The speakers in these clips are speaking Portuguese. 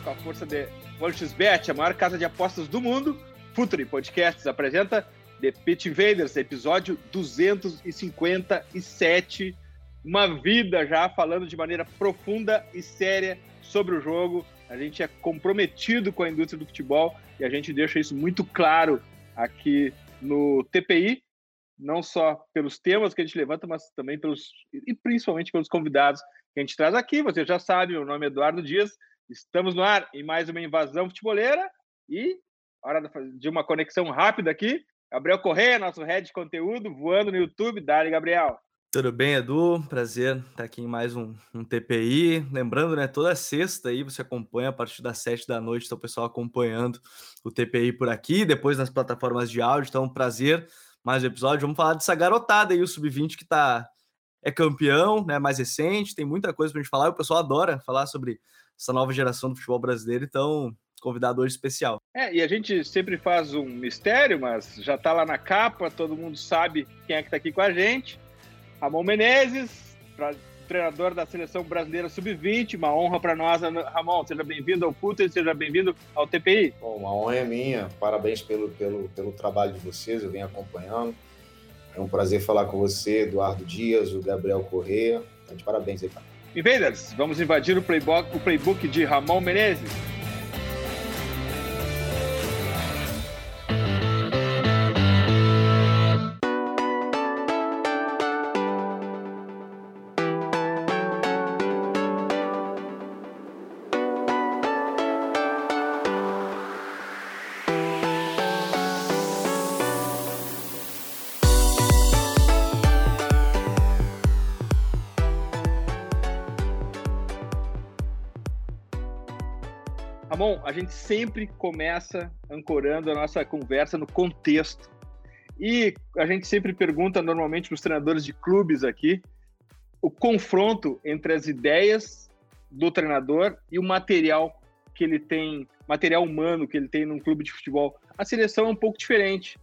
Com a força de OneXBet, a maior casa de apostas do mundo, Futuri Podcasts apresenta The Pitch Invaders, episódio 257. Uma vida já falando de maneira profunda e séria sobre o jogo. A gente é comprometido com a indústria do futebol e a gente deixa isso muito claro aqui no TPI, não só pelos temas que a gente levanta, mas também pelos e principalmente pelos convidados que a gente traz aqui. Você já sabe, meu nome é Eduardo Dias Estamos no ar em mais uma invasão futeboleira e hora de uma conexão rápida aqui. Gabriel Correia, nosso head de conteúdo, voando no YouTube. Dali, Gabriel. Tudo bem, Edu? Prazer estar aqui em mais um, um, TPI. Lembrando, né, toda sexta aí você acompanha a partir das sete da noite, está o pessoal acompanhando o TPI por aqui, depois nas plataformas de áudio. Então, prazer, mais um episódio. Vamos falar dessa garotada aí, o Sub-20 que tá, é campeão, né, mais recente, tem muita coisa para gente falar. O pessoal adora falar sobre essa nova geração do futebol brasileiro, então convidado hoje especial. É, e a gente sempre faz um mistério, mas já está lá na capa, todo mundo sabe quem é que está aqui com a gente. Ramon Menezes, pra, treinador da seleção brasileira sub-20, uma honra para nós. Ramon, seja bem-vindo ao Puto e seja bem-vindo ao TPI. Bom, uma honra é minha, parabéns pelo, pelo, pelo trabalho de vocês, eu venho acompanhando. É um prazer falar com você, Eduardo Dias, o Gabriel Correia. Então, de parabéns aí, cara. Invaders, vamos invadir o playbook, o playbook de Ramon Menezes. Ramon, a gente sempre começa ancorando a nossa conversa no contexto. E a gente sempre pergunta normalmente para os treinadores de clubes aqui o confronto entre as ideias do treinador e o material que ele tem, material humano que ele tem num clube de futebol. A seleção é um pouco diferente.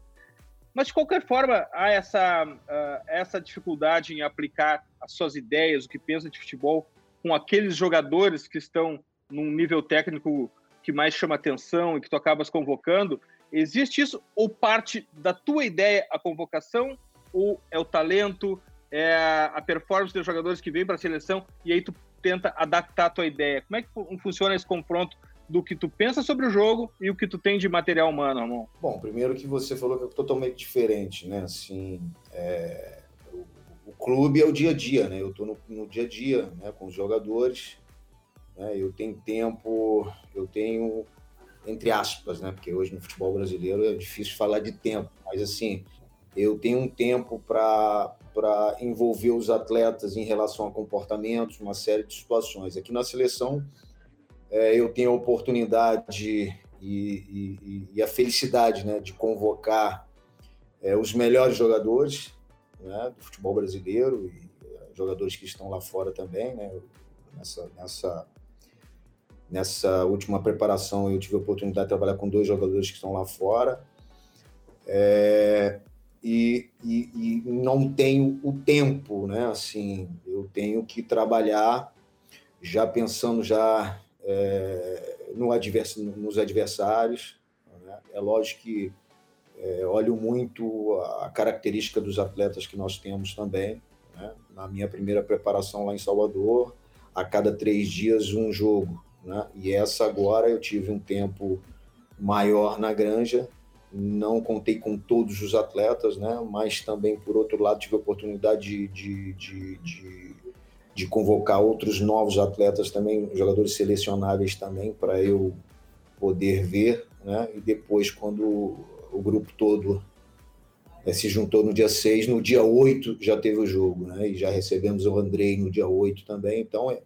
Mas, de qualquer forma, há essa, uh, essa dificuldade em aplicar as suas ideias, o que pensa de futebol, com aqueles jogadores que estão num nível técnico que mais chama atenção e que tu acabas convocando, existe isso ou parte da tua ideia a convocação ou é o talento, é a performance dos jogadores que vêm para a seleção e aí tu tenta adaptar a tua ideia? Como é que funciona esse confronto do que tu pensa sobre o jogo e o que tu tem de material humano, Ramon? Bom, primeiro que você falou que é totalmente diferente, né? Assim, é... o, o, clube é o dia a dia, né? Eu estou no, no, dia a dia, né? Com os jogadores né? Eu tenho tempo, eu tenho, entre aspas, né? porque hoje no futebol brasileiro é difícil falar de tempo, mas assim, eu tenho um tempo para envolver os atletas em relação a comportamentos, uma série de situações. Aqui na seleção, é, eu tenho a oportunidade e, e, e, a felicidade né, de convocar é, os melhores jogadores né, do futebol brasileiro e é, jogadores que estão lá fora também, né, nessa, nessa, Nessa última preparação, eu tive a oportunidade de trabalhar com dois jogadores que estão lá fora. É, e, e, e, não tenho o tempo, né? Assim, eu tenho que trabalhar já pensando já é, no advers, nos adversários. Né? É lógico que é, olho muito a característica dos atletas que nós temos também. Né? Na minha primeira preparação lá em Salvador, a cada três dias um jogo. Né? E essa agora eu tive um tempo maior na Granja, não contei com todos os atletas, né? mas também, por outro lado, tive a oportunidade de, de, de, de, de convocar outros novos atletas também, jogadores selecionáveis também, para eu poder ver. Né? E depois, quando o grupo todo é, se juntou no dia 6, no dia 8 já teve o jogo, né? E já recebemos o Andrei no dia 8 também, então é,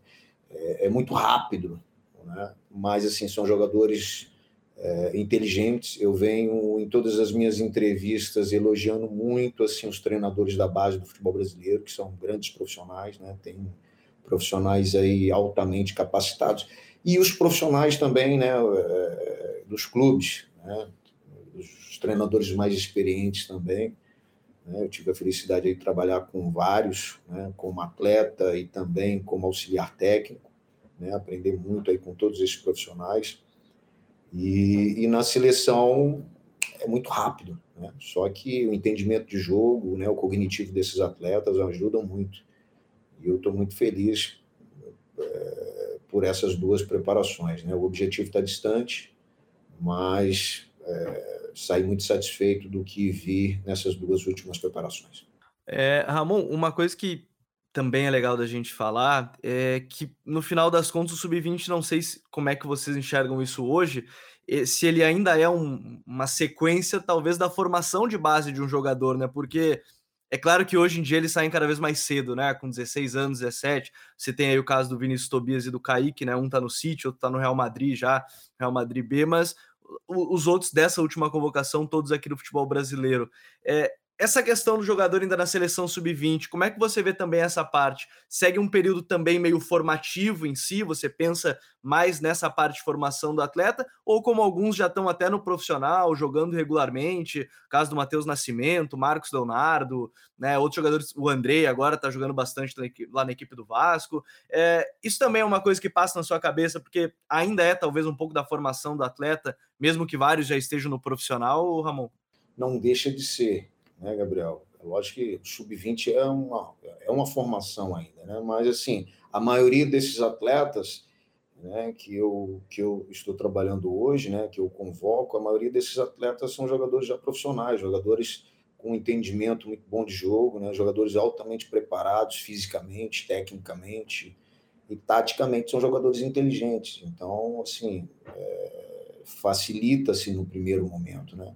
é, é muito rápido, né? Mas, assim, são jogadores é, inteligentes. Eu venho em todas as minhas entrevistas elogiando muito, assim, os treinadores da base do futebol brasileiro, que são grandes profissionais, né? Tem profissionais aí altamente capacitados. E os profissionais também, né? É, dos clubes, né? Os treinadores mais experientes também. Né? Eu tive a felicidade de trabalhar com vários, né? como atleta e também como auxiliar técnico, né? aprender muito aí com todos esses profissionais. E, e na seleção é muito rápido, né? só que o entendimento de jogo, né? o cognitivo desses atletas ajudam muito. E eu estou muito feliz é, por essas duas preparações. Né? O objetivo está distante, mas é, saí muito satisfeito do que vi nessas duas últimas preparações. É, Ramon, uma coisa que também é legal da gente falar é que no final das contas o sub-20 não sei se, como é que vocês enxergam isso hoje, se ele ainda é um, uma sequência talvez da formação de base de um jogador, né? Porque é claro que hoje em dia eles saem cada vez mais cedo, né? Com 16 anos, 17. Você tem aí o caso do Vinícius Tobias e do Kaique, né? Um tá no City, outro tá no Real Madrid já, Real Madrid B, mas os outros dessa última convocação, todos aqui no futebol brasileiro. É, essa questão do jogador ainda na seleção sub-20, como é que você vê também essa parte? Segue um período também meio formativo em si? Você pensa mais nessa parte de formação do atleta? Ou como alguns já estão até no profissional, jogando regularmente, caso do Matheus Nascimento, Marcos Leonardo, né, outros jogadores, o Andrei agora está jogando bastante lá na equipe do Vasco. É, isso também é uma coisa que passa na sua cabeça, porque ainda é talvez um pouco da formação do atleta, mesmo que vários já estejam no profissional, Ramon? Não deixa de ser né, Gabriel? É lógico que o sub-20 é uma, é uma formação ainda, né? Mas, assim, a maioria desses atletas né, que, eu, que eu estou trabalhando hoje, né, que eu convoco, a maioria desses atletas são jogadores já profissionais, jogadores com entendimento muito bom de jogo, né, jogadores altamente preparados fisicamente, tecnicamente e taticamente, são jogadores inteligentes. Então, assim, é, facilita-se no primeiro momento, né?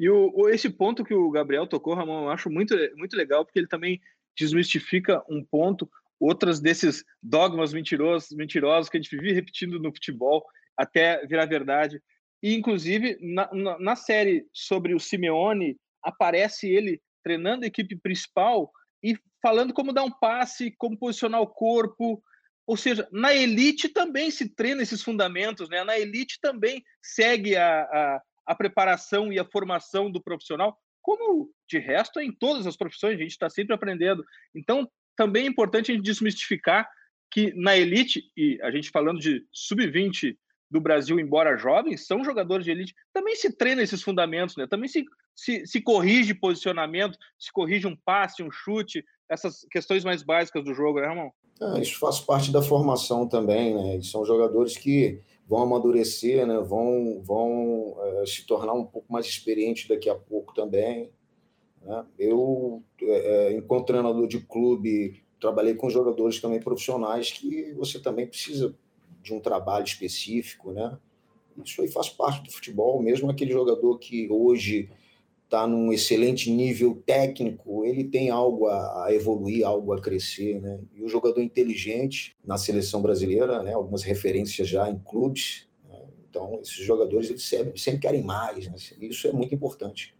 E o, esse ponto que o Gabriel tocou, Ramon, eu acho muito, muito legal, porque ele também desmistifica um ponto, outros desses dogmas mentirosos, mentirosos que a gente vive repetindo no futebol até virar verdade. E, inclusive, na, na, na série sobre o Simeone, aparece ele treinando a equipe principal e falando como dar um passe, como posicionar o corpo. Ou seja, na elite também se treina esses fundamentos, né? Na elite também segue a, a, a preparação e a formação do profissional, como de resto é em todas as profissões, a gente está sempre aprendendo. Então, também é importante a gente desmistificar que na elite, e a gente falando de sub-20 do Brasil, embora jovens, são jogadores de elite, também se treina esses fundamentos, né? também se, se, se corrige posicionamento, se corrige um passe, um chute, essas questões mais básicas do jogo, né, Ramon? É, isso faz parte da formação também, né? são jogadores que vão amadurecer, né? vão, vão é, se tornar um pouco mais experientes daqui a pouco também. Né? Eu, é, enquanto treinador de clube, trabalhei com jogadores também profissionais que você também precisa de um trabalho específico, né? Isso aí faz parte do futebol, mesmo aquele jogador que hoje está num excelente nível técnico, ele tem algo a, evoluir, algo a crescer, né? E o jogador inteligente na seleção brasileira, né? Algumas referências já em clubes. Né? Então, esses jogadores eles sempre, sempre querem mais, né? Isso é muito importante.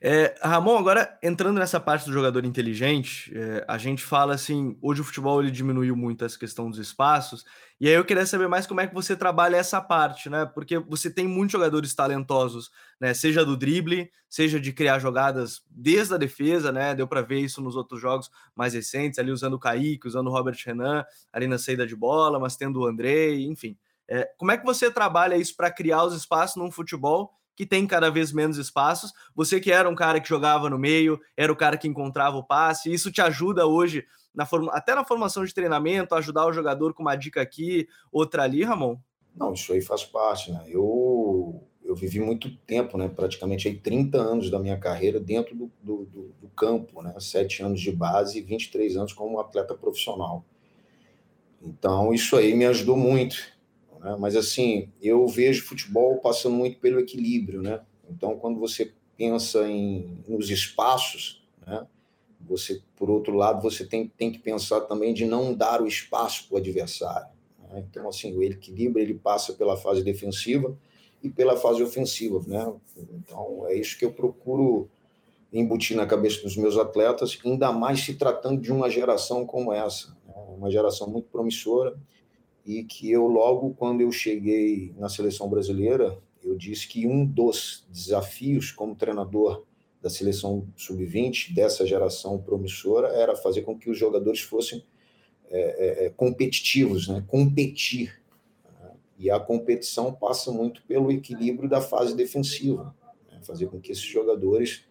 É, Ramon, agora entrando nessa parte do jogador inteligente, é, a gente fala assim, hoje o futebol ele diminuiu muito essa questão dos espaços, e aí eu queria saber mais como é que você trabalha essa parte, né? Porque você tem muitos jogadores talentosos, né? Seja do drible, seja de criar jogadas desde a defesa, né? Deu para ver isso nos outros jogos mais recentes, ali usando o Kaique, usando o Robert Renan, ali na saída de bola, mas tendo o Andrei, enfim. É, como é que você trabalha isso para criar os espaços num futebol que tem cada vez menos espaços. Você que era um cara que jogava no meio, era o cara que encontrava o passe, isso te ajuda hoje na forma, até na formação de treinamento, ajudar o jogador com uma dica aqui, outra ali, Ramon? Não, isso aí faz parte, né? Eu, eu vivi muito tempo, né? Praticamente aí 30 anos da minha carreira dentro do, do, do, do campo, né? Sete anos de base e 23 anos como atleta profissional. Então, isso aí me ajudou muito né? Mas assim, eu vejo futebol passando muito pelo equilíbrio, né? Então, quando você pensa em, nos espaços, né? você, por outro lado, você tem, tem que pensar também de não dar o espaço para o adversário. Né? Então, assim, o equilíbrio ele passa pela fase defensiva e pela fase ofensiva, né? Então, é isso que eu procuro embutir na cabeça dos meus atletas, ainda mais se tratando de uma geração como essa, né? uma geração muito promissora e que eu logo quando eu cheguei na seleção brasileira, eu disse que um dos desafios como treinador da seleção sub-20 dessa geração promissora era fazer com que os jogadores fossem é, é, é competitivos, né? competir. E a competição passa muito pelo equilíbrio da fase defensiva, né? fazer com que esses jogadores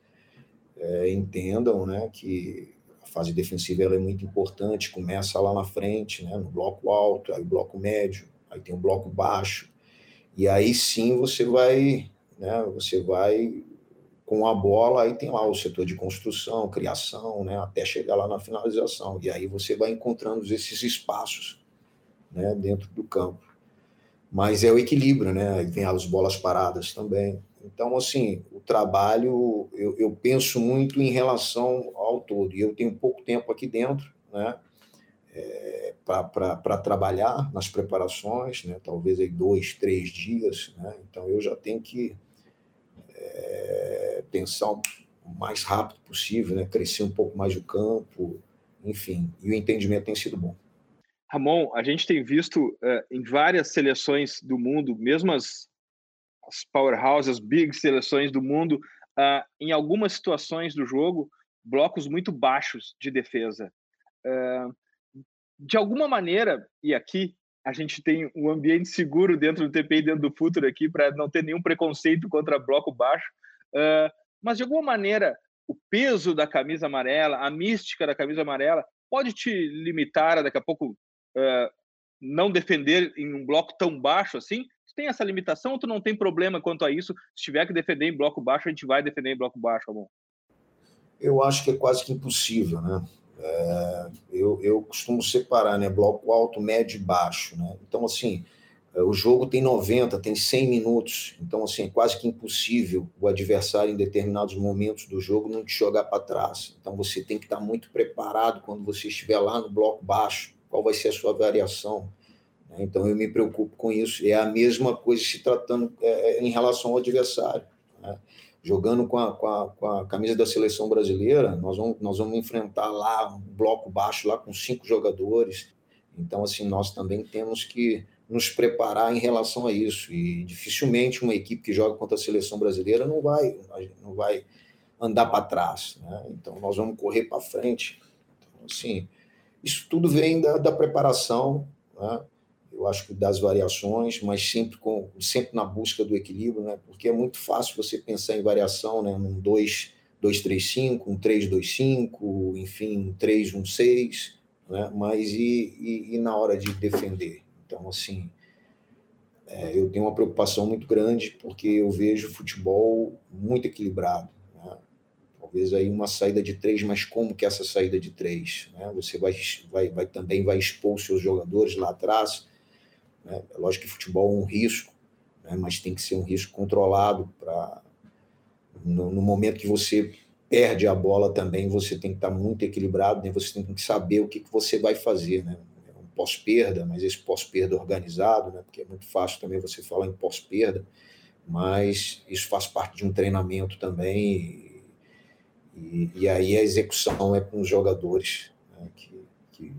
é, entendam né, que fase defensiva ela é muito importante, começa lá na frente, né, no bloco alto, aí o bloco médio, aí tem o bloco baixo, e aí sim você vai, né, você vai com a bola, aí tem lá o setor de construção, criação, né, até chegar lá na finalização. E aí você vai encontrando esses espaços né, dentro do campo. Mas é o equilíbrio, né? Aí vem as bolas paradas também. Então, assim, trabalho, eu, eu penso muito em relação ao todo. E eu tenho pouco tempo aqui dentro, né? É, para trabalhar nas preparações, né? talvez aí dois, três dias. Né? Então, eu já tenho que é, pensar o mais rápido possível, né? crescer um pouco mais o campo, enfim. E o entendimento tem sido bom. Ramon, a gente tem visto uh, em várias seleções do mundo, mesmo as, as powerhouses, as big seleções do mundo, uh, em algumas situações do jogo, blocos muito baixos de defesa. Uh, de alguma maneira, e aqui a gente tem um ambiente seguro dentro do TPI, dentro do futuro aqui, para não ter nenhum preconceito contra bloco baixo, mas de alguma maneira, o peso da camisa amarela, a mística da camisa amarela, pode te limitar a daqui a pouco uh, não defender em um bloco tão baixo assim? Tem essa limitação ou tu não tem problema quanto a isso? Se tiver que defender em bloco baixo, a gente vai defender em bloco baixo, Ramon? Eu acho que é quase que impossível, né? É, eu, eu costumo separar, né? Bloco alto, médio e baixo, né? Então, assim, é, o jogo tem 90, tem 100 minutos, então assim, é quase que impossível o adversário em determinados momentos do jogo não te jogar para trás. Então você tem que estar muito preparado quando você estiver lá no bloco baixo, qual vai ser a sua variação. Né? Então eu me preocupo com isso. É a mesma coisa se tratando é, é, em relação ao adversário. Né? Jogando com a, com, a, com a camisa da seleção brasileira, nós vamos, nós vamos enfrentar lá um bloco baixo lá com cinco jogadores. Então assim nós também temos que nos preparar em relação a isso e dificilmente uma equipe que joga contra a seleção brasileira não vai não vai andar para trás, né? Então nós vamos correr para frente. Então, assim, isso tudo vem da, da preparação, né? Eu acho que das variações, mas sempre, com, sempre na busca do equilíbrio, né? porque é muito fácil você pensar em variação né? num 2, 2 3, 5, um 3, 2, 5, enfim, um 3, 1, 6, né? mas e, e, e na hora de defender? Então, assim, é, eu tenho uma preocupação muito grande porque eu vejo futebol muito equilibrado talvez aí uma saída de três, mas como que é essa saída de três? Né? Você vai, vai, vai também vai expor os seus jogadores lá atrás. Né? É lógico que futebol é um risco, né? mas tem que ser um risco controlado para no, no, momento que você perde a bola também você tem que estar muito equilibrado, né? você tem que saber o que, que você vai fazer, né? É um pós-perda, mas esse pós-perda organizado, né? Porque é muito fácil também você falar em pós-perda, mas isso faz parte de um treinamento também e, e aí a execução é com os jogadores né, que, que,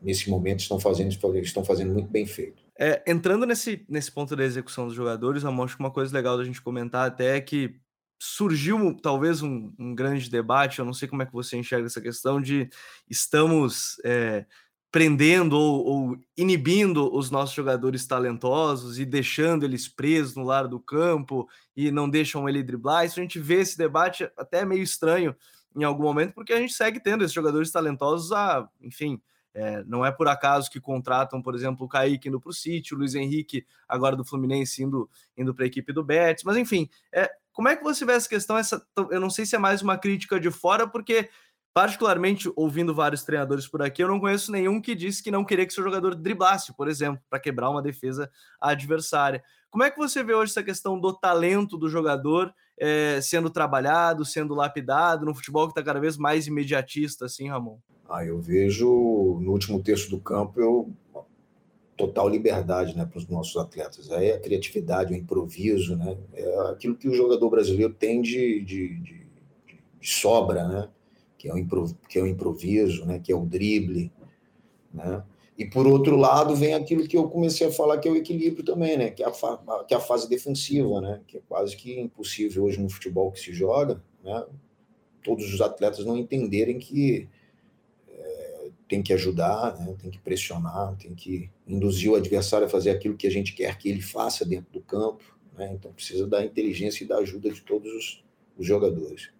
nesse momento estão fazendo, estão fazendo muito bem feito. É, entrando nesse, nesse ponto da execução dos jogadores, eu acho que uma coisa legal da gente comentar até é que surgiu talvez um, um, grande debate, eu não sei como é que você enxerga essa questão de estamos é, prendendo ou, ou, inibindo os nossos jogadores talentosos e deixando eles presos no lado do campo e não deixam ele driblar. Isso a gente vê esse debate até meio estranho em algum momento, porque a gente segue tendo esses jogadores talentosos a, enfim, é, não é por acaso que contratam, por exemplo, o Kaique indo para o City, o Luiz Henrique agora do Fluminense indo, indo para a equipe do Betis, mas enfim, é, como é que você vê essa questão? Essa, eu não sei se é mais uma crítica de fora, porque particularmente ouvindo vários treinadores por aqui, eu não conheço nenhum que disse que não queria que seu jogador driblasse, por exemplo, para quebrar uma defesa adversária. Como é que você vê hoje essa questão do talento do jogador é, sendo trabalhado, sendo lapidado no futebol que está cada vez mais imediatista, assim, Ramon? Ah, eu vejo no último terço do campo eu total liberdade né, para os nossos atletas. Aí a criatividade, o improviso, né, é aquilo que o jogador brasileiro tem de, de, de, de sobra, né, que, é o improviso, que é o improviso, né, que é o drible. Né, e por outro lado, vem aquilo que eu comecei a falar, que é o equilíbrio também, né? Que é a, que é a fase defensiva, né? Que é quase que impossível hoje no futebol que se joga, né? Todos os atletas não entenderem que é, tem que ajudar, né? tem que pressionar, tem que induzir o adversário a fazer aquilo que a gente quer que ele faça dentro do campo, né? Então precisa da inteligência e da ajuda de todos os, os jogadores.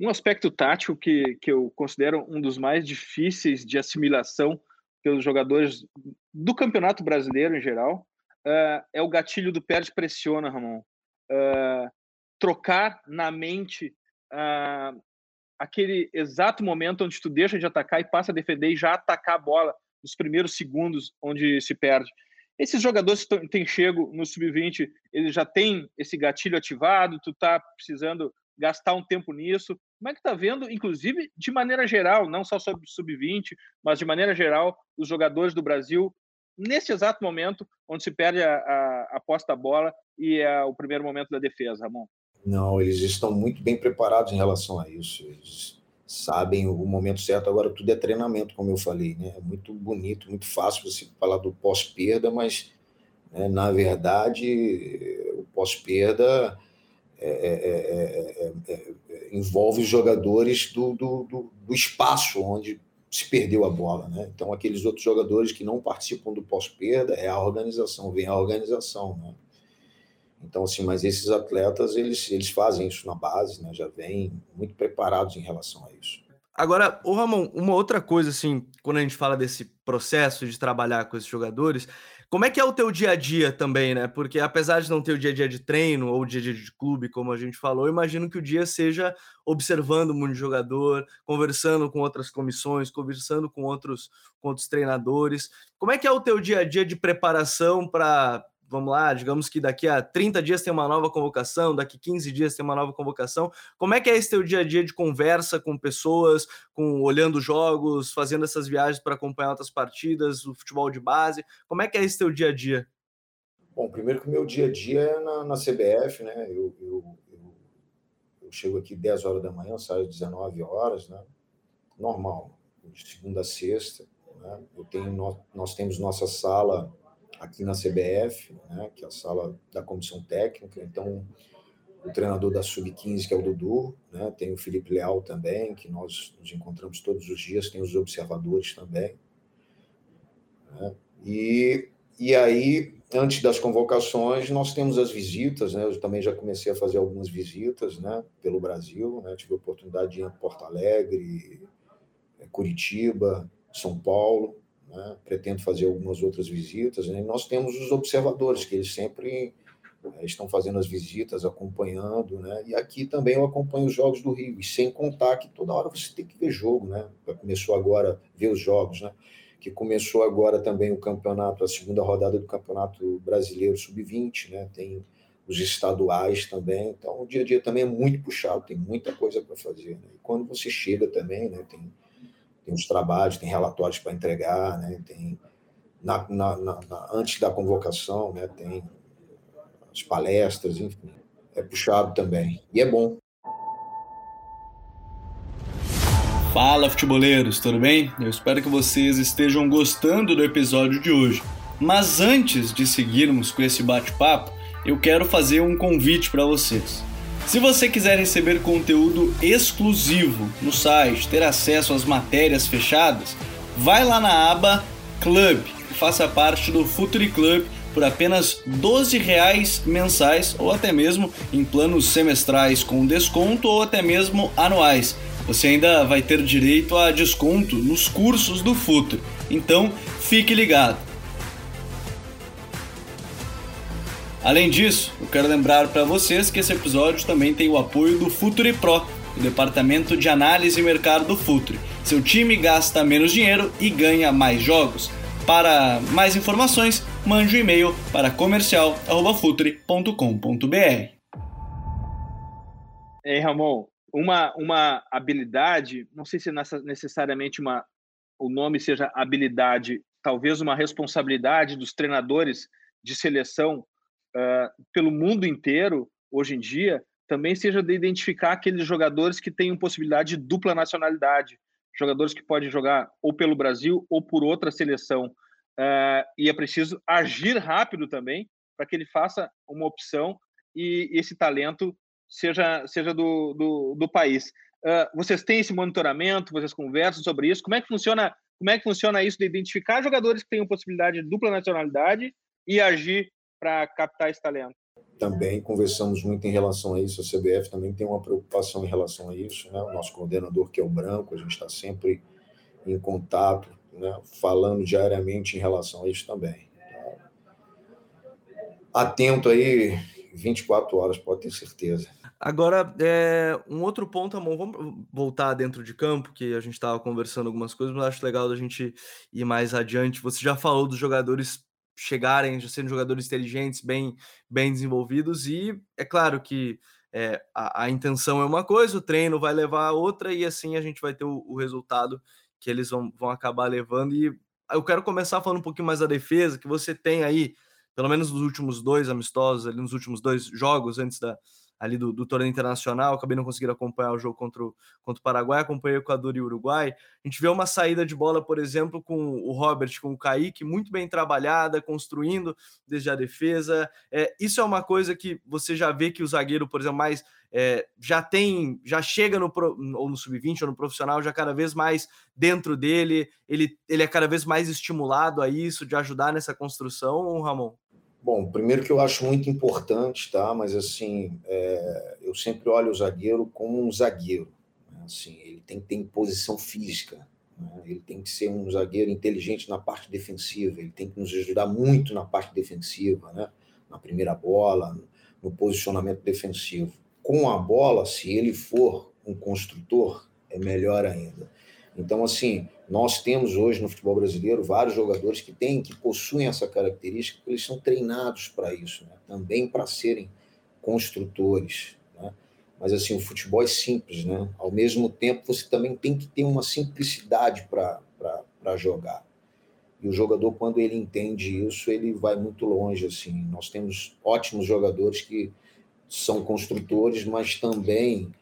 Um aspecto tático que, que eu considero um dos mais difíceis de assimilação pelos jogadores do Campeonato Brasileiro em geral, uh, é o gatilho do perde pressiona, Ramon. Uh, trocar na mente uh, aquele exato momento onde tu deixa de atacar e passa a defender e já atacar a bola nos primeiros segundos onde se perde. Esses jogadores que têm chego no sub-20, eles já têm esse gatilho ativado, tu tá precisando gastar um tempo nisso. Como é que está vendo, inclusive, de maneira geral, não só sobre sub-20, mas de maneira geral, os jogadores do Brasil, nesse exato momento, onde se perde a, a, a posse da bola e é o primeiro momento da defesa, Ramon? Não, eles estão muito bem preparados em relação a isso. Eles sabem o momento certo. Agora, tudo é treinamento, como eu falei. Né? É muito bonito, muito fácil você falar do pós-perda, mas, né, na verdade, o pós-perda é, é, envolve os jogadores do, do, do, do, espaço onde se perdeu a bola. Né? Então, aqueles outros jogadores que não participam do pós-perda, é a organização, vem a organização. Né? Então, assim, mas esses atletas, eles, eles fazem isso na base, né? já vêm muito preparados em relação a isso. Agora, o Ramon, uma outra coisa, assim, quando a gente fala desse processo de trabalhar com esses jogadores, como é que é o teu dia a dia também, né? Porque apesar de não ter o dia a dia de treino ou o dia a dia de clube, como a gente falou, imagino que o dia seja observando o mundo jogador, conversando com outras comissões, conversando com outros, com outros treinadores. Como é que é o teu dia a dia de preparação para vamos lá, digamos que daqui a 30 dias tem uma nova convocação, daqui 15 dias tem uma nova convocação. Como é que é esse teu dia a dia de conversa com pessoas, com olhando jogos, fazendo essas viagens para acompanhar outras partidas, o futebol de base? Como é que é esse teu dia a dia? Bom, primeiro que o meu dia a dia é na, na CBF, né? Eu, eu, eu, eu, chego aqui 10 horas da manhã, saio às 19 horas, né? Normal, de segunda a sexta. Né? Eu tenho, nós, nós temos nossa sala aqui na CBF, né, que é a sala da comissão técnica. Então, o treinador da Sub-15, que é o Dudu, né, tem o Felipe Leal também, que nós nos encontramos todos os dias, tem os observadores também. Né, e, e aí, antes das convocações, nós temos as visitas, né, eu também já comecei a fazer algumas visitas né, pelo Brasil, né, tive a oportunidade de ir a Porto Alegre, Curitiba, São Paulo, né? pretendo fazer algumas outras visitas. Né? Nós temos os observadores, que eles sempre é, estão fazendo as visitas, acompanhando, né? E aqui também eu acompanho os jogos do Rio, e sem contar que toda hora você tem que ver jogo, né? Começou agora ver os jogos, né? Que começou agora também o campeonato, a segunda rodada do Campeonato Brasileiro Sub-20, né? Tem os estaduais também, então o dia a dia também é muito puxado, tem muita coisa para fazer. Né? E quando você chega também, né? Tem tem os trabalhos, tem relatórios para entregar, né? tem na, na, na, antes da convocação, né? tem as palestras, enfim, é puxado também. E é bom. Fala, futeboleiros, tudo bem? Eu espero que vocês estejam gostando do episódio de hoje. Mas antes de seguirmos com esse bate-papo, eu quero fazer um convite para vocês. Se você quiser receber conteúdo exclusivo no site, ter acesso às matérias fechadas, vai lá na aba Club e faça parte do Futuri Club por apenas 12 reais mensais ou até mesmo em planos semestrais com desconto ou até mesmo anuais. Você ainda vai ter direito a desconto nos cursos do Futuro. Então, fique ligado. Além disso, eu quero lembrar para vocês que esse episódio também tem o apoio do Futuri Pro, o departamento de análise e mercado do Futre. Seu time gasta menos dinheiro e ganha mais jogos. Para mais informações, mande um e-mail para comercial@futre.com.br. Ei, Ramon, uma, uma habilidade, não sei se necessariamente uma, o nome seja habilidade, talvez uma responsabilidade dos treinadores de seleção uh, pelo mundo inteiro, hoje em dia, também seja de identificar aqueles jogadores que têm possibilidade de dupla nacionalidade, jogadores que podem jogar ou pelo Brasil ou por outra seleção. Uh, e é preciso agir rápido também para que ele faça uma opção e esse talento seja, seja do, do, do país. Uh, vocês têm esse monitoramento, vocês conversam sobre isso? Como é que funciona, como é que funciona isso de identificar jogadores que têm possibilidade de dupla nacionalidade e agir para captar esse talento? Também conversamos muito em relação a isso. A CBF também tem uma preocupação em relação a isso. Né? O nosso coordenador, que é o Branco, a gente está sempre em contato, né? falando diariamente em relação a isso também. Atento aí, 24 horas, pode ter certeza. Agora, é, um outro ponto, Amon, vamos voltar dentro de campo, que a gente estava conversando algumas coisas, mas acho legal da gente ir mais adiante. Você já falou dos jogadores chegarem, sendo jogadores inteligentes, bem, bem desenvolvidos, e é claro que é, a, a, intenção é uma coisa, o treino vai levar a outra, e assim a gente vai ter o, o resultado que eles vão, vão acabar levando. E eu quero começar falando um pouquinho mais da defesa, que você tem aí, pelo menos nos últimos dois amistosos, ali nos últimos dois jogos antes da ali do, do torneio internacional, acabei não conseguindo acompanhar o jogo contra o, contra o Paraguai, acompanhei o Equador e o Uruguai. A gente vê uma saída de bola, por exemplo, com o Robert, com o Kaique, muito bem trabalhada, construindo desde a defesa. É, isso é uma coisa que você já vê que o zagueiro, por exemplo, mais é, já tem, já chega no ou no sub-20 ou no profissional, já cada vez mais dentro dele, ele, ele é cada vez mais estimulado a isso, de ajudar nessa construção, Ramon? Bom, primeiro que eu acho muito importante, tá? Mas assim, é, eu sempre olho o zagueiro como um zagueiro. Né? Assim, ele tem que ter posição física. Né? Ele tem que ser um zagueiro inteligente na parte defensiva. Ele tem que nos ajudar muito na parte defensiva, né? Na primeira bola, no posicionamento defensivo. Com a bola, se ele for um construtor, é melhor ainda. Então, assim, nós temos hoje no futebol brasileiro vários jogadores que têm, que possuem essa característica, eles são treinados para isso, né? também para serem construtores. Né? Mas, assim, o futebol é simples, né? Ao mesmo tempo, você também tem que ter uma simplicidade para jogar. E o jogador, quando ele entende isso, ele vai muito longe, assim. Nós temos ótimos jogadores que são construtores, mas também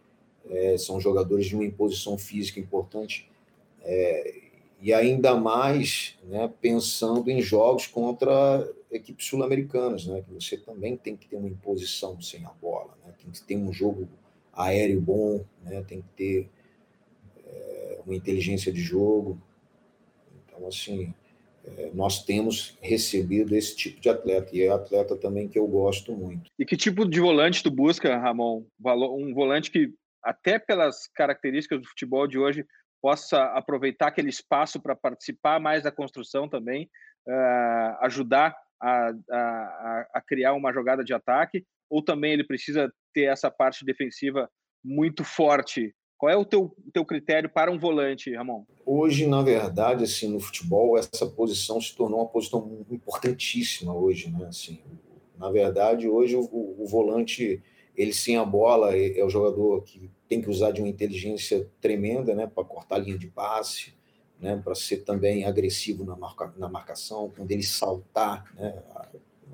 é, são jogadores de uma imposição física importante é, e ainda mais né, pensando em jogos contra equipes sul-americanas, né, que você também tem que ter uma imposição sem a bola, né, tem que ter um jogo aéreo bom, né, tem que ter é, uma inteligência de jogo. Então, assim, é, nós temos recebido esse tipo de atleta, e é atleta também que eu gosto muito. E que tipo de volante tu busca, Ramon? Um volante que, até pelas características do futebol de hoje, possa aproveitar aquele espaço para participar mais da construção também, uh, ajudar a, a, a, criar uma jogada de ataque, ou também ele precisa ter essa parte defensiva muito forte? Qual é o teu, teu critério para um volante, Ramon? Hoje, na verdade, assim, no futebol, essa posição se tornou uma posição importantíssima hoje, né? Assim, na verdade, hoje o, o volante ele sem a bola é, é o jogador que tem que usar de uma inteligência tremenda, né, para cortar a linha de passe, né, para ser também agressivo na, marca, na marcação, quando ele saltar, né,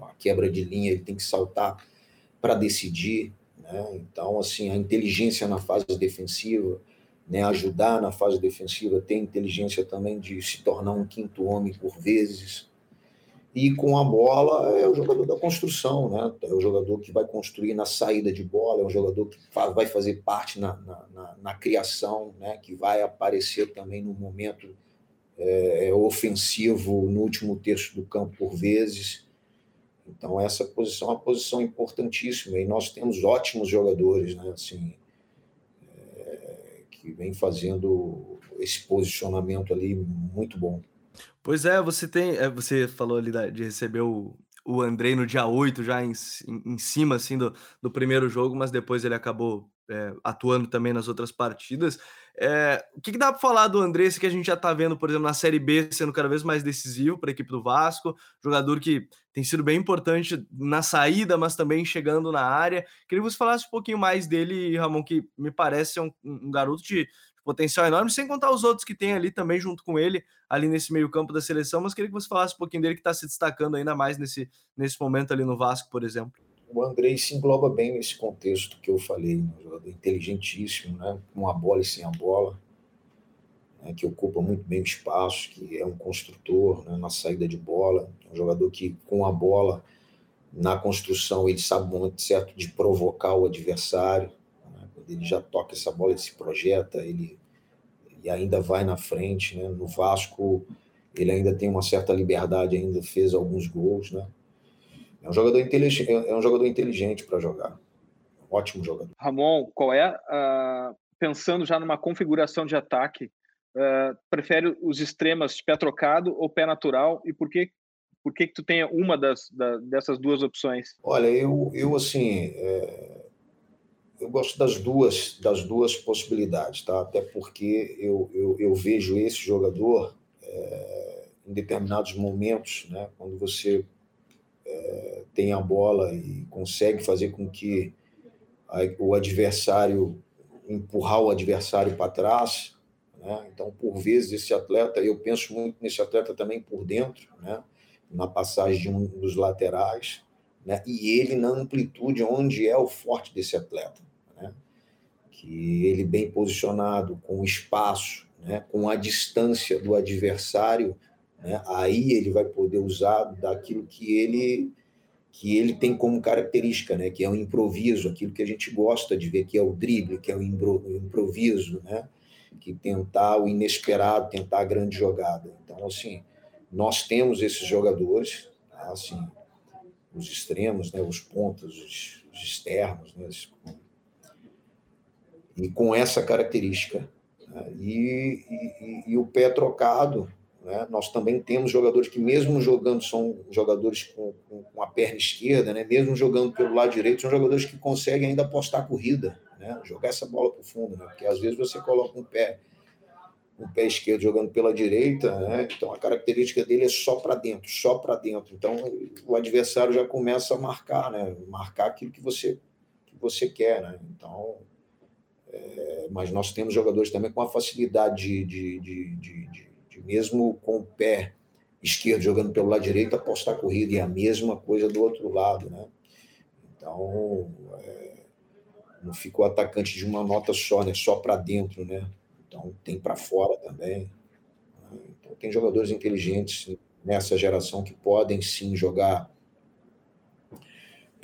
a quebra de linha, ele tem que saltar para decidir, né? Então, assim, a inteligência na fase defensiva, né, ajudar na fase defensiva, ter inteligência também de se tornar um quinto homem por vezes, e com a bola é o jogador da construção, né? É o jogador que vai construir na saída de bola, é um jogador que vai fazer parte na, na, na, na criação, né? Que vai aparecer também no momento é, é, ofensivo no último terço do campo por vezes. Então essa posição é uma posição importantíssima e nós temos ótimos jogadores, né? Assim, é, que vem fazendo esse posicionamento ali muito bom. Pois é, você tem. É, você falou ali de receber o, o Andrei no dia 8, já em, em, cima assim do, do primeiro jogo, mas depois ele acabou é, atuando também nas outras partidas. É, o que, que, dá para falar do Andrés que a gente já está vendo, por exemplo, na Série B sendo cada vez mais decisivo para a equipe do Vasco, jogador que tem sido bem importante na saída, mas também chegando na área. Queria que você falasse um pouquinho mais dele, Ramon, que me parece um, um garoto de potencial enorme, sem contar os outros que tem ali também junto com ele, ali nesse meio campo da seleção, mas queria que você falasse um pouquinho dele que está se destacando ainda mais nesse, nesse momento ali no Vasco, por exemplo o Andrei se engloba bem nesse contexto que eu falei, um jogador inteligentíssimo, né? com a bola e sem a bola, né? que ocupa muito bem o espaço, que é um construtor né? na saída de bola, um jogador que com a bola na construção ele sabe o momento certo de provocar o adversário, né? Ele já toca essa bola, ele se projeta, ele, ele ainda vai na frente, né? no Vasco ele ainda tem uma certa liberdade, ainda fez alguns gols, né? É um jogador inteligente, é um jogador inteligente para jogar. Ótimo jogador. Ramon, qual é, uh, pensando já numa configuração de ataque, uh, prefere os extremas de pé trocado ou pé natural? E por que, por que, que tu tem uma das, da, dessas duas opções? Olha, eu, eu assim, é, eu gosto das duas, das duas possibilidades, tá? Até porque eu, eu, eu vejo esse jogador é, em determinados momentos, né? Quando você é, tem a bola e consegue fazer com que a, o adversário empurrar o adversário para trás. Né? Então, por vezes, esse atleta, eu penso muito nesse atleta também por dentro, né? na passagem de um dos laterais, né? e ele na amplitude onde é o forte desse atleta. Né? Que ele bem posicionado, com espaço, né? com a distância do adversário, né? Aí ele vai poder usar daquilo que ele que ele tem como característica, né? Que é o improviso, aquilo que a gente gosta de ver, que é o drible, que é o improviso, né? Que tentar o inesperado, tentar a grande jogada. Então, assim, nós temos esses jogadores, tá? assim, os extremos, né? Os pontas, os, os externos, né? E com essa característica. Né? E, e, e o pé trocado, né? Nós também temos jogadores que, mesmo jogando, são jogadores com, com, a perna esquerda, né? mesmo jogando pelo lado direito, são jogadores que conseguem ainda apostar a corrida, né? jogar essa bola para o fundo. Né? Porque às vezes você coloca um pé, um pé esquerdo jogando pela direita, né? então a característica dele é só para dentro, só para dentro. Então o adversário já começa a marcar, né? marcar aquilo que você, que você quer. Né? Então. É, mas nós temos jogadores também com a facilidade de, de, de, de mesmo com o pé esquerdo jogando pelo lado direito, apostar corrida, e a mesma coisa do outro lado, né? Então, é, não fica o atacante de uma nota só, né? Só para dentro, né? Então, tem para fora também. Né? Então, tem jogadores inteligentes nessa geração que podem sim jogar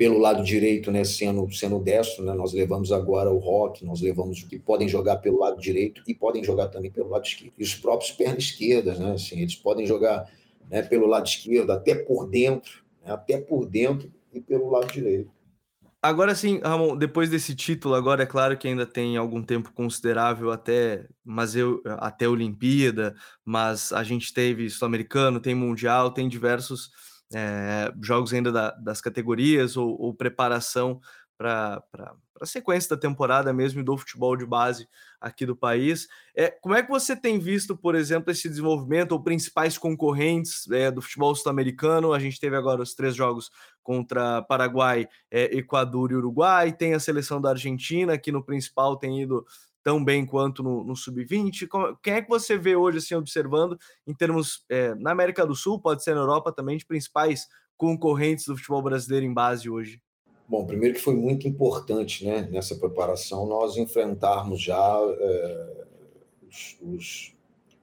pelo lado direito, né, sendo, sendo destro, né, nós levamos agora o Rock, nós levamos o que podem jogar pelo lado direito e podem jogar também pelo lado esquerdo. E os próprios pernas esquerdas, né, assim, eles podem jogar né, pelo lado esquerdo, até por dentro, né, até por dentro e pelo lado direito. Agora sim, Ramon, depois desse título, agora é claro que ainda tem algum tempo considerável até, mas eu até a Olimpíada, mas a gente teve Sul-Americano, tem Mundial, tem diversos é, jogos ainda da, das categorias ou, ou preparação para a sequência da temporada mesmo do futebol de base aqui do país. É, como é que você tem visto, por exemplo, esse desenvolvimento ou principais concorrentes é, do futebol sul-americano? A gente teve agora os três jogos contra Paraguai, é, Equador e Uruguai, tem a seleção da Argentina, que no principal tem ido tão bem quanto no, no sub-20? Quem é que você vê hoje, assim, observando, em termos é, na América do Sul, pode ser na Europa também, de principais concorrentes do futebol brasileiro em base hoje? Bom, primeiro que foi muito importante, né, nessa preparação, nós enfrentarmos já é, os, os,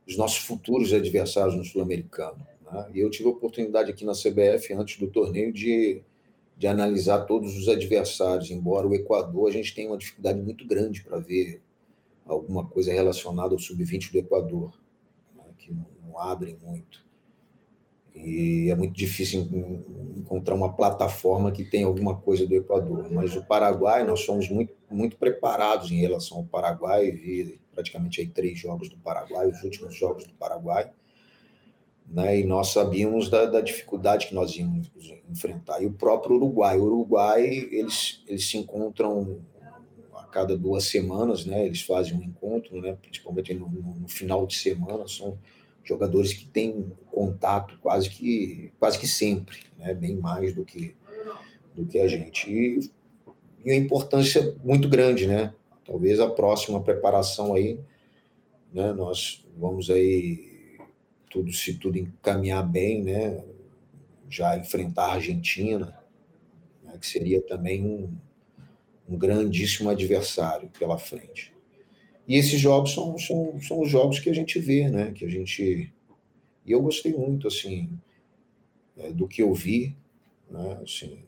os, nossos futuros adversários no Sul-Americano. Né? E eu tive a oportunidade aqui na CBF, antes do torneio, de, de analisar todos os adversários, embora o Equador a gente tenha uma dificuldade muito grande para ver alguma coisa relacionada ao sub-20 do Equador, né, que não, abrem muito. E é muito difícil encontrar uma plataforma que tenha alguma coisa do Equador. Mas o Paraguai, nós somos muito, muito preparados em relação ao Paraguai. Vi praticamente aí três jogos do Paraguai, os últimos jogos do Paraguai. né? E nós sabíamos da, da, dificuldade que nós íamos enfrentar. E o próprio Uruguai, o Uruguai eles, eles se encontram cada duas semanas, né? Eles fazem um encontro, né? Principalmente no, no, no final de semana, são jogadores que têm contato quase que quase que sempre, né? Bem mais do que do que a gente. E, e a importância muito grande, né? Talvez a próxima preparação aí, né? Nós vamos aí tudo se tudo encaminhar bem, né? Já enfrentar a Argentina, né? que seria também um, um grandíssimo adversário pela frente. E esses jogos são, são, são os jogos que a gente vê, né? Que a gente e eu gostei muito assim é, do que eu vi, né? Assim,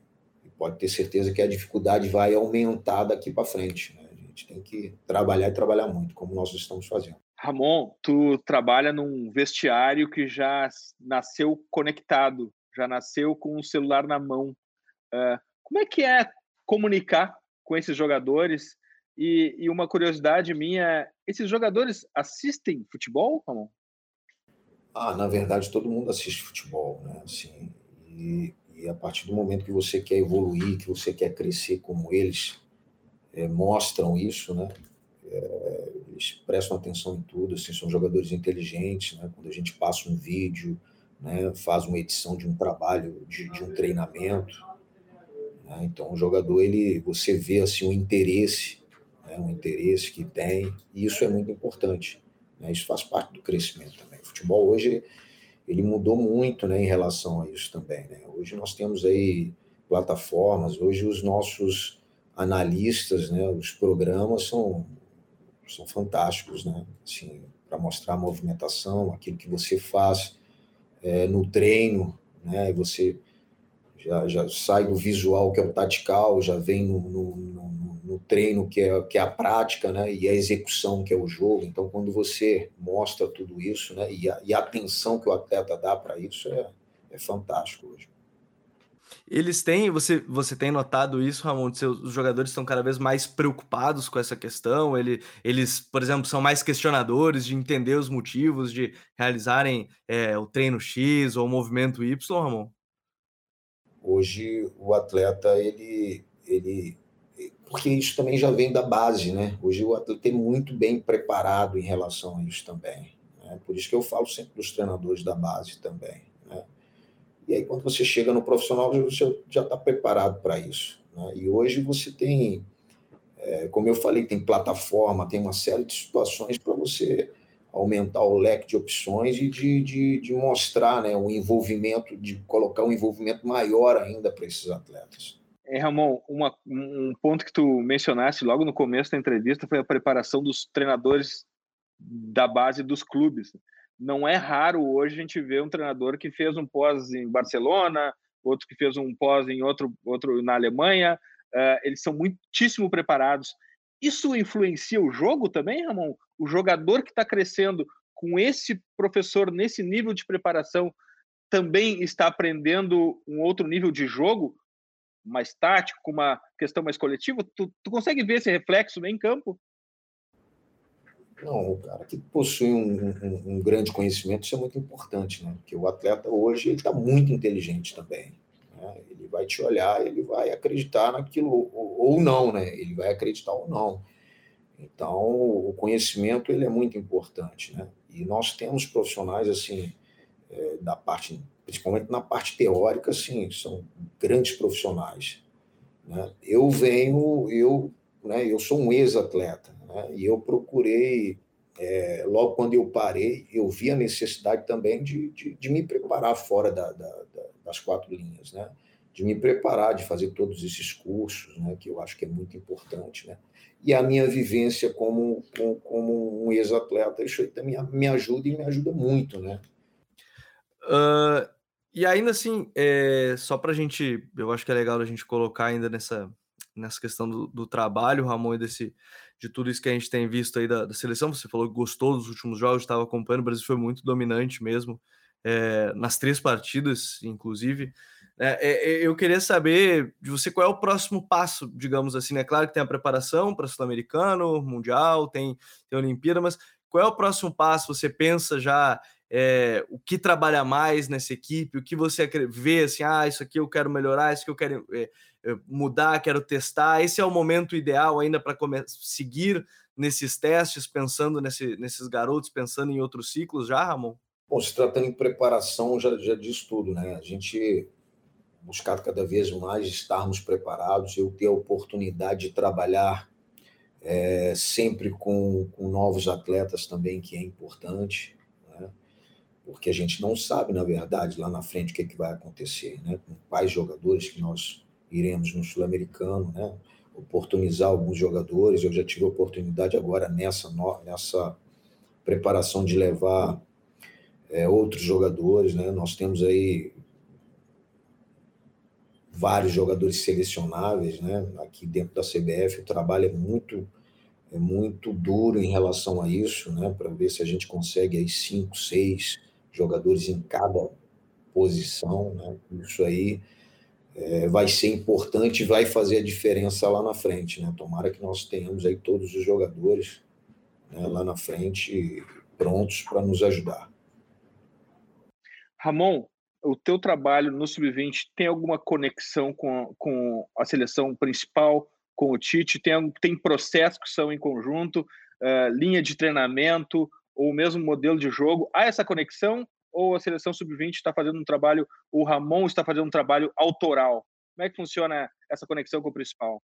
pode ter certeza que a dificuldade vai aumentar daqui para frente. Né? A gente tem que trabalhar e trabalhar muito, como nós estamos fazendo. Ramon, tu trabalha num vestiário que já nasceu conectado, já nasceu com o celular na mão. Uh, como é que é comunicar com esses jogadores? E, e, uma curiosidade minha, esses jogadores assistem futebol, Ramon? Ah, na verdade, todo mundo assiste futebol, né? Assim, e, e a partir do momento que você quer evoluir, que você quer crescer como eles, é, mostram isso, né? É, eles prestam atenção em tudo, assim, são jogadores inteligentes, né? Quando a gente passa um vídeo, né, faz uma edição de um trabalho, de, de um treinamento, né? então o jogador ele, você vê assim um interesse, né, um interesse que tem, e isso é muito importante. Né? Isso faz parte do crescimento também. O futebol hoje ele mudou muito, né, em relação a isso também. Né? Hoje nós temos aí plataformas, hoje os nossos analistas, né, os programas são são fantásticos, né? Assim, para mostrar a movimentação, aquilo que você faz é, no treino, né? Você já, já sai do visual que é o tatical, já vem no, no, no, no, treino que é, que é a prática, né? E a execução que é o jogo. Então, quando você mostra tudo isso, né? E a, e a atenção que o atleta dá para isso é, é fantástico hoje. Eles têm, você, você tem notado isso, Ramon? Seus, os jogadores estão cada vez mais preocupados com essa questão. Ele, eles, por exemplo, são mais questionadores de entender os motivos de realizarem é, o treino X ou o movimento Y, Ramon? Hoje o atleta ele, ele, porque isso também já vem da base, né? Hoje o atleta é muito bem preparado em relação a isso também. Né? Por isso que eu falo sempre dos treinadores da base também e aí, quando você chega no profissional, você já está preparado para isso. Né? E hoje você tem, é, como eu falei, tem plataforma, tem uma série de situações para você aumentar o leque de opções e de, de, de mostrar né, o envolvimento, de colocar um envolvimento maior ainda para esses atletas. É, Ramon, uma, um ponto que tu mencionaste logo no começo da entrevista foi a preparação dos treinadores da base dos clubes não é raro hoje a gente ver um treinador que fez um pós em Barcelona, outro que fez um pós em outro, outro na Alemanha. Uh, eles são muitíssimo preparados. Isso influencia o jogo também, Ramon? O jogador que está crescendo com esse professor nesse nível de preparação também está aprendendo um outro nível de jogo, mais tático, com uma questão mais coletiva? Tu, tu consegue ver esse reflexo em campo? Não, o cara que possui um, um, um, grande conhecimento, isso é muito importante, né? Porque o atleta hoje ele está muito inteligente também. Né? Ele vai te olhar, ele vai acreditar naquilo ou, não, né? Ele vai acreditar ou não. Então, o conhecimento ele é muito importante, né? E nós temos profissionais assim é, da parte, principalmente na parte teórica, assim, são grandes profissionais. Né? Eu venho, eu, né? Eu sou um ex-atleta. Né? E eu procurei, é, logo quando eu parei, eu vi a necessidade também de, de, de me preparar fora da, da, da, das quatro linhas, né? de me preparar, de fazer todos esses cursos, né? que eu acho que é muito importante. Né? E a minha vivência como, como, como um ex-atleta, isso aí também me ajuda e me ajuda muito. Né? Uh, e ainda assim, é, só para a gente, eu acho que é legal a gente colocar ainda nessa, nessa questão do, do trabalho, Ramon, e desse, de tudo isso que a gente tem visto aí da, da seleção. Você falou que gostou dos últimos jogos, estava acompanhando, o Brasil foi muito dominante mesmo, é, nas três partidas, inclusive. É, é, eu queria saber de você qual é o próximo passo, digamos assim, né? claro que tem a preparação para Sul-Americano, Mundial, tem, tem Olimpíada, mas qual é o próximo passo? Você pensa já é, o que trabalha mais nessa equipe, o que você vê assim, ah, isso aqui eu quero melhorar, isso que eu quero é, mudar, quero testar. Esse é o momento ideal ainda para seguir nesses testes, pensando nesse, nesses garotos, pensando em outros ciclos já, Ramon? Bom, se tratando em preparação, já, já diz tudo, né? A gente buscar cada vez mais estarmos preparados, eu ter a oportunidade de trabalhar é, sempre com, com novos atletas também, que é importante porque a gente não sabe, na verdade, lá na frente o que, é que vai acontecer, né? Com quais jogadores que nós iremos no Sul-Americano, né? Oportunizar alguns jogadores. Eu já tive a oportunidade agora nessa, nessa preparação de levar é, outros jogadores, né? Nós temos aí vários jogadores selecionáveis, né? Aqui dentro da CBF o trabalho é muito é muito duro em relação a isso, né? Para ver se a gente consegue aí cinco, seis jogadores em cada posição, né? Isso aí é, vai ser importante vai fazer a diferença lá na frente, né? Tomara que nós tenhamos aí todos os jogadores né, lá na frente prontos para nos ajudar. Ramon, o teu trabalho no Sub-20 tem alguma conexão com, com a seleção principal, com o Tite? Tem, tem processos que são em conjunto, uh, linha de treinamento, ou mesmo modelo de jogo, há essa conexão ou a seleção sub-20 está fazendo um trabalho, o Ramon está fazendo um trabalho autoral? Como é que funciona essa conexão com o principal?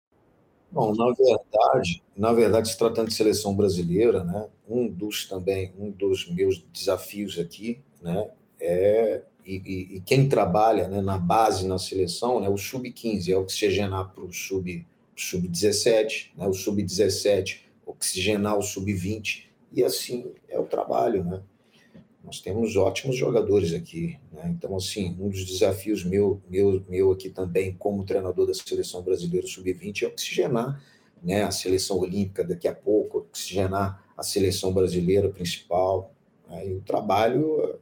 Bom, na verdade, na verdade, se tratando de seleção brasileira, né, um dos também, um dos meus desafios aqui, né, é e, e, quem trabalha né, na base na seleção, né, o sub-15 é oxigenar para o sub sub-17, né, o sub-17 oxigenar o sub-20 e assim é o trabalho, né? Nós temos ótimos jogadores aqui, né? Então, assim, um dos desafios meu, meu, meu aqui também, como treinador da seleção brasileira sub-20, é oxigenar né, a seleção olímpica daqui a pouco, oxigenar a seleção brasileira principal. Né? E o trabalho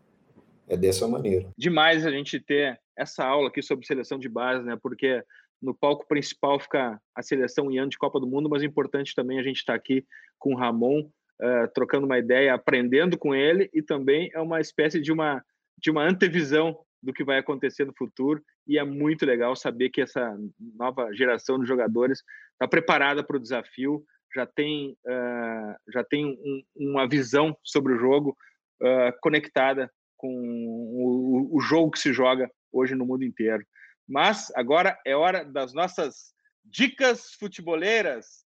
é dessa maneira. Demais a gente ter essa aula aqui sobre seleção de base, né? Porque no palco principal fica a seleção em ano de Copa do Mundo, mas é importante também a gente estar aqui com o Ramon, uh, trocando uma ideia, aprendendo com ele e também é uma espécie de uma de uma antevisão do que vai acontecer no futuro e é muito legal saber que essa nova geração de jogadores está preparada para o desafio, já tem uh, já tem um, uma visão sobre o jogo uh, conectada com o, o jogo que se joga hoje no mundo inteiro. Mas agora é hora das nossas dicas futeboleiras.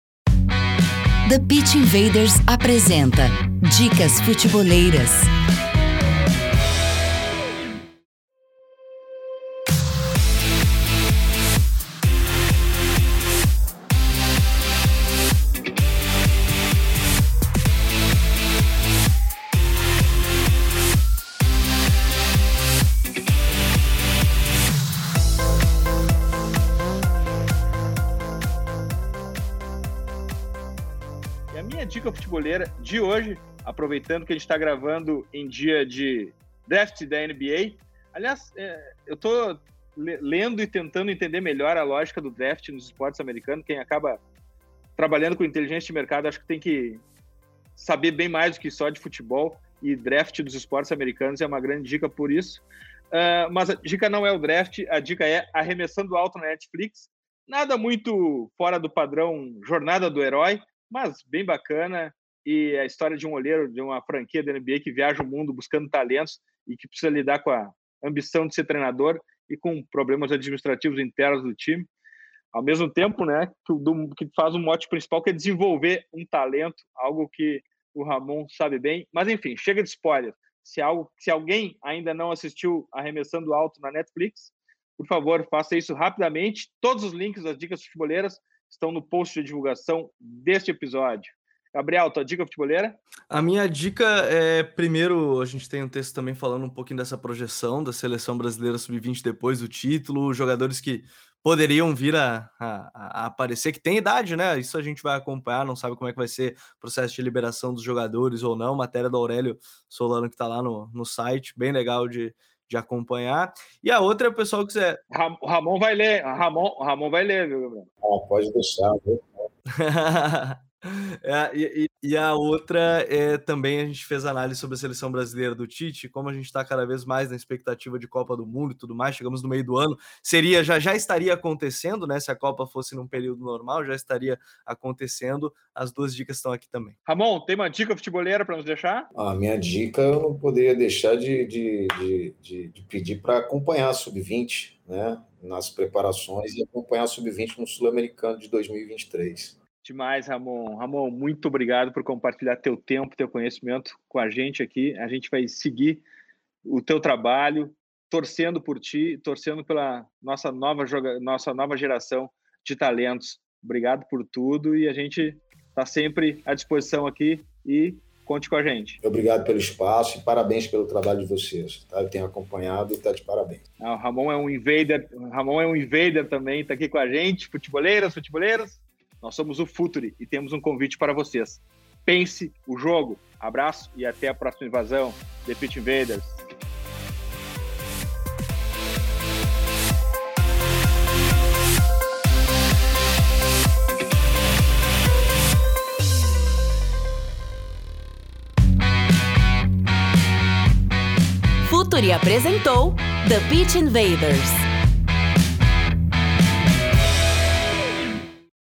The Pitch Invaders apresenta Dicas Futeboleiras. De hoje, aproveitando que a gente está gravando em dia de draft da NBA. Aliás, é, eu estou lendo e tentando entender melhor a lógica do draft nos esportes americanos. Quem acaba trabalhando com inteligência de mercado, acho que tem que saber bem mais do que só de futebol. E draft dos esportes americanos é uma grande dica por isso. Uh, mas a dica não é o draft, a dica é arremessando alto na Netflix. Nada muito fora do padrão Jornada do Herói, mas bem bacana. E a história de um olheiro de uma franquia da NBA que viaja o mundo buscando talentos e que precisa lidar com a ambição de ser treinador e com problemas administrativos internos do time. Ao mesmo tempo, né, que, do, que faz um mote principal que é desenvolver um talento, algo que o Ramon sabe bem. Mas enfim, chega de spoiler. Se, algo, se alguém ainda não assistiu Arremessando Alto na Netflix, por favor, faça isso rapidamente. Todos os links das dicas futeboleiras estão no post de divulgação deste episódio. Gabriel, tua dica futeboleira? A minha dica é, primeiro, a gente tem um texto também falando um pouquinho dessa projeção da seleção brasileira sub-20 depois do título, jogadores que poderiam vir a, a, a, aparecer, que tem idade, né? Isso a gente vai acompanhar, não sabe como é que vai ser o processo de liberação dos jogadores ou não. Matéria do Aurélio Solano que está lá no, no site, bem legal de, de acompanhar. E a outra é o pessoal que quiser. O Ramon vai ler, Ramon, Ramon vai ler, viu, Gabriel? Ah, pode deixar, viu? É, e, e, a outra é também a gente fez análise sobre a seleção brasileira do Tite, como a gente está cada vez mais na expectativa de Copa do Mundo e tudo mais, chegamos no meio do ano, seria já já estaria acontecendo, né? Se a Copa fosse num período normal, já estaria acontecendo. As duas dicas estão aqui também. Ramon, tem uma dica futeboleira para nos deixar? A minha dica eu não poderia deixar de, de, de, de, de pedir para acompanhar a Sub-20, né? Nas preparações e acompanhar a Sub-20 no Sul-Americano de 2023. Demais, Ramon. Ramon, muito obrigado por compartilhar teu tempo, teu conhecimento com a gente aqui. A gente vai seguir o teu trabalho, torcendo por ti, torcendo pela nossa nova joga... nossa nova geração de talentos. Obrigado por tudo e a gente está sempre à disposição aqui e conte com a gente. Obrigado pelo espaço e parabéns pelo trabalho de vocês. Tá? Eu tenho acompanhado e está de parabéns. Ah, o Ramon é um invader, Ramon é um invader também, está aqui com a gente, futeboleiras, futeboleiros. Nós somos o Futuri e temos um convite para vocês. Pense o jogo. Abraço e até a próxima invasão. The Pit Invaders. Futuri apresentou The Pitch Invaders.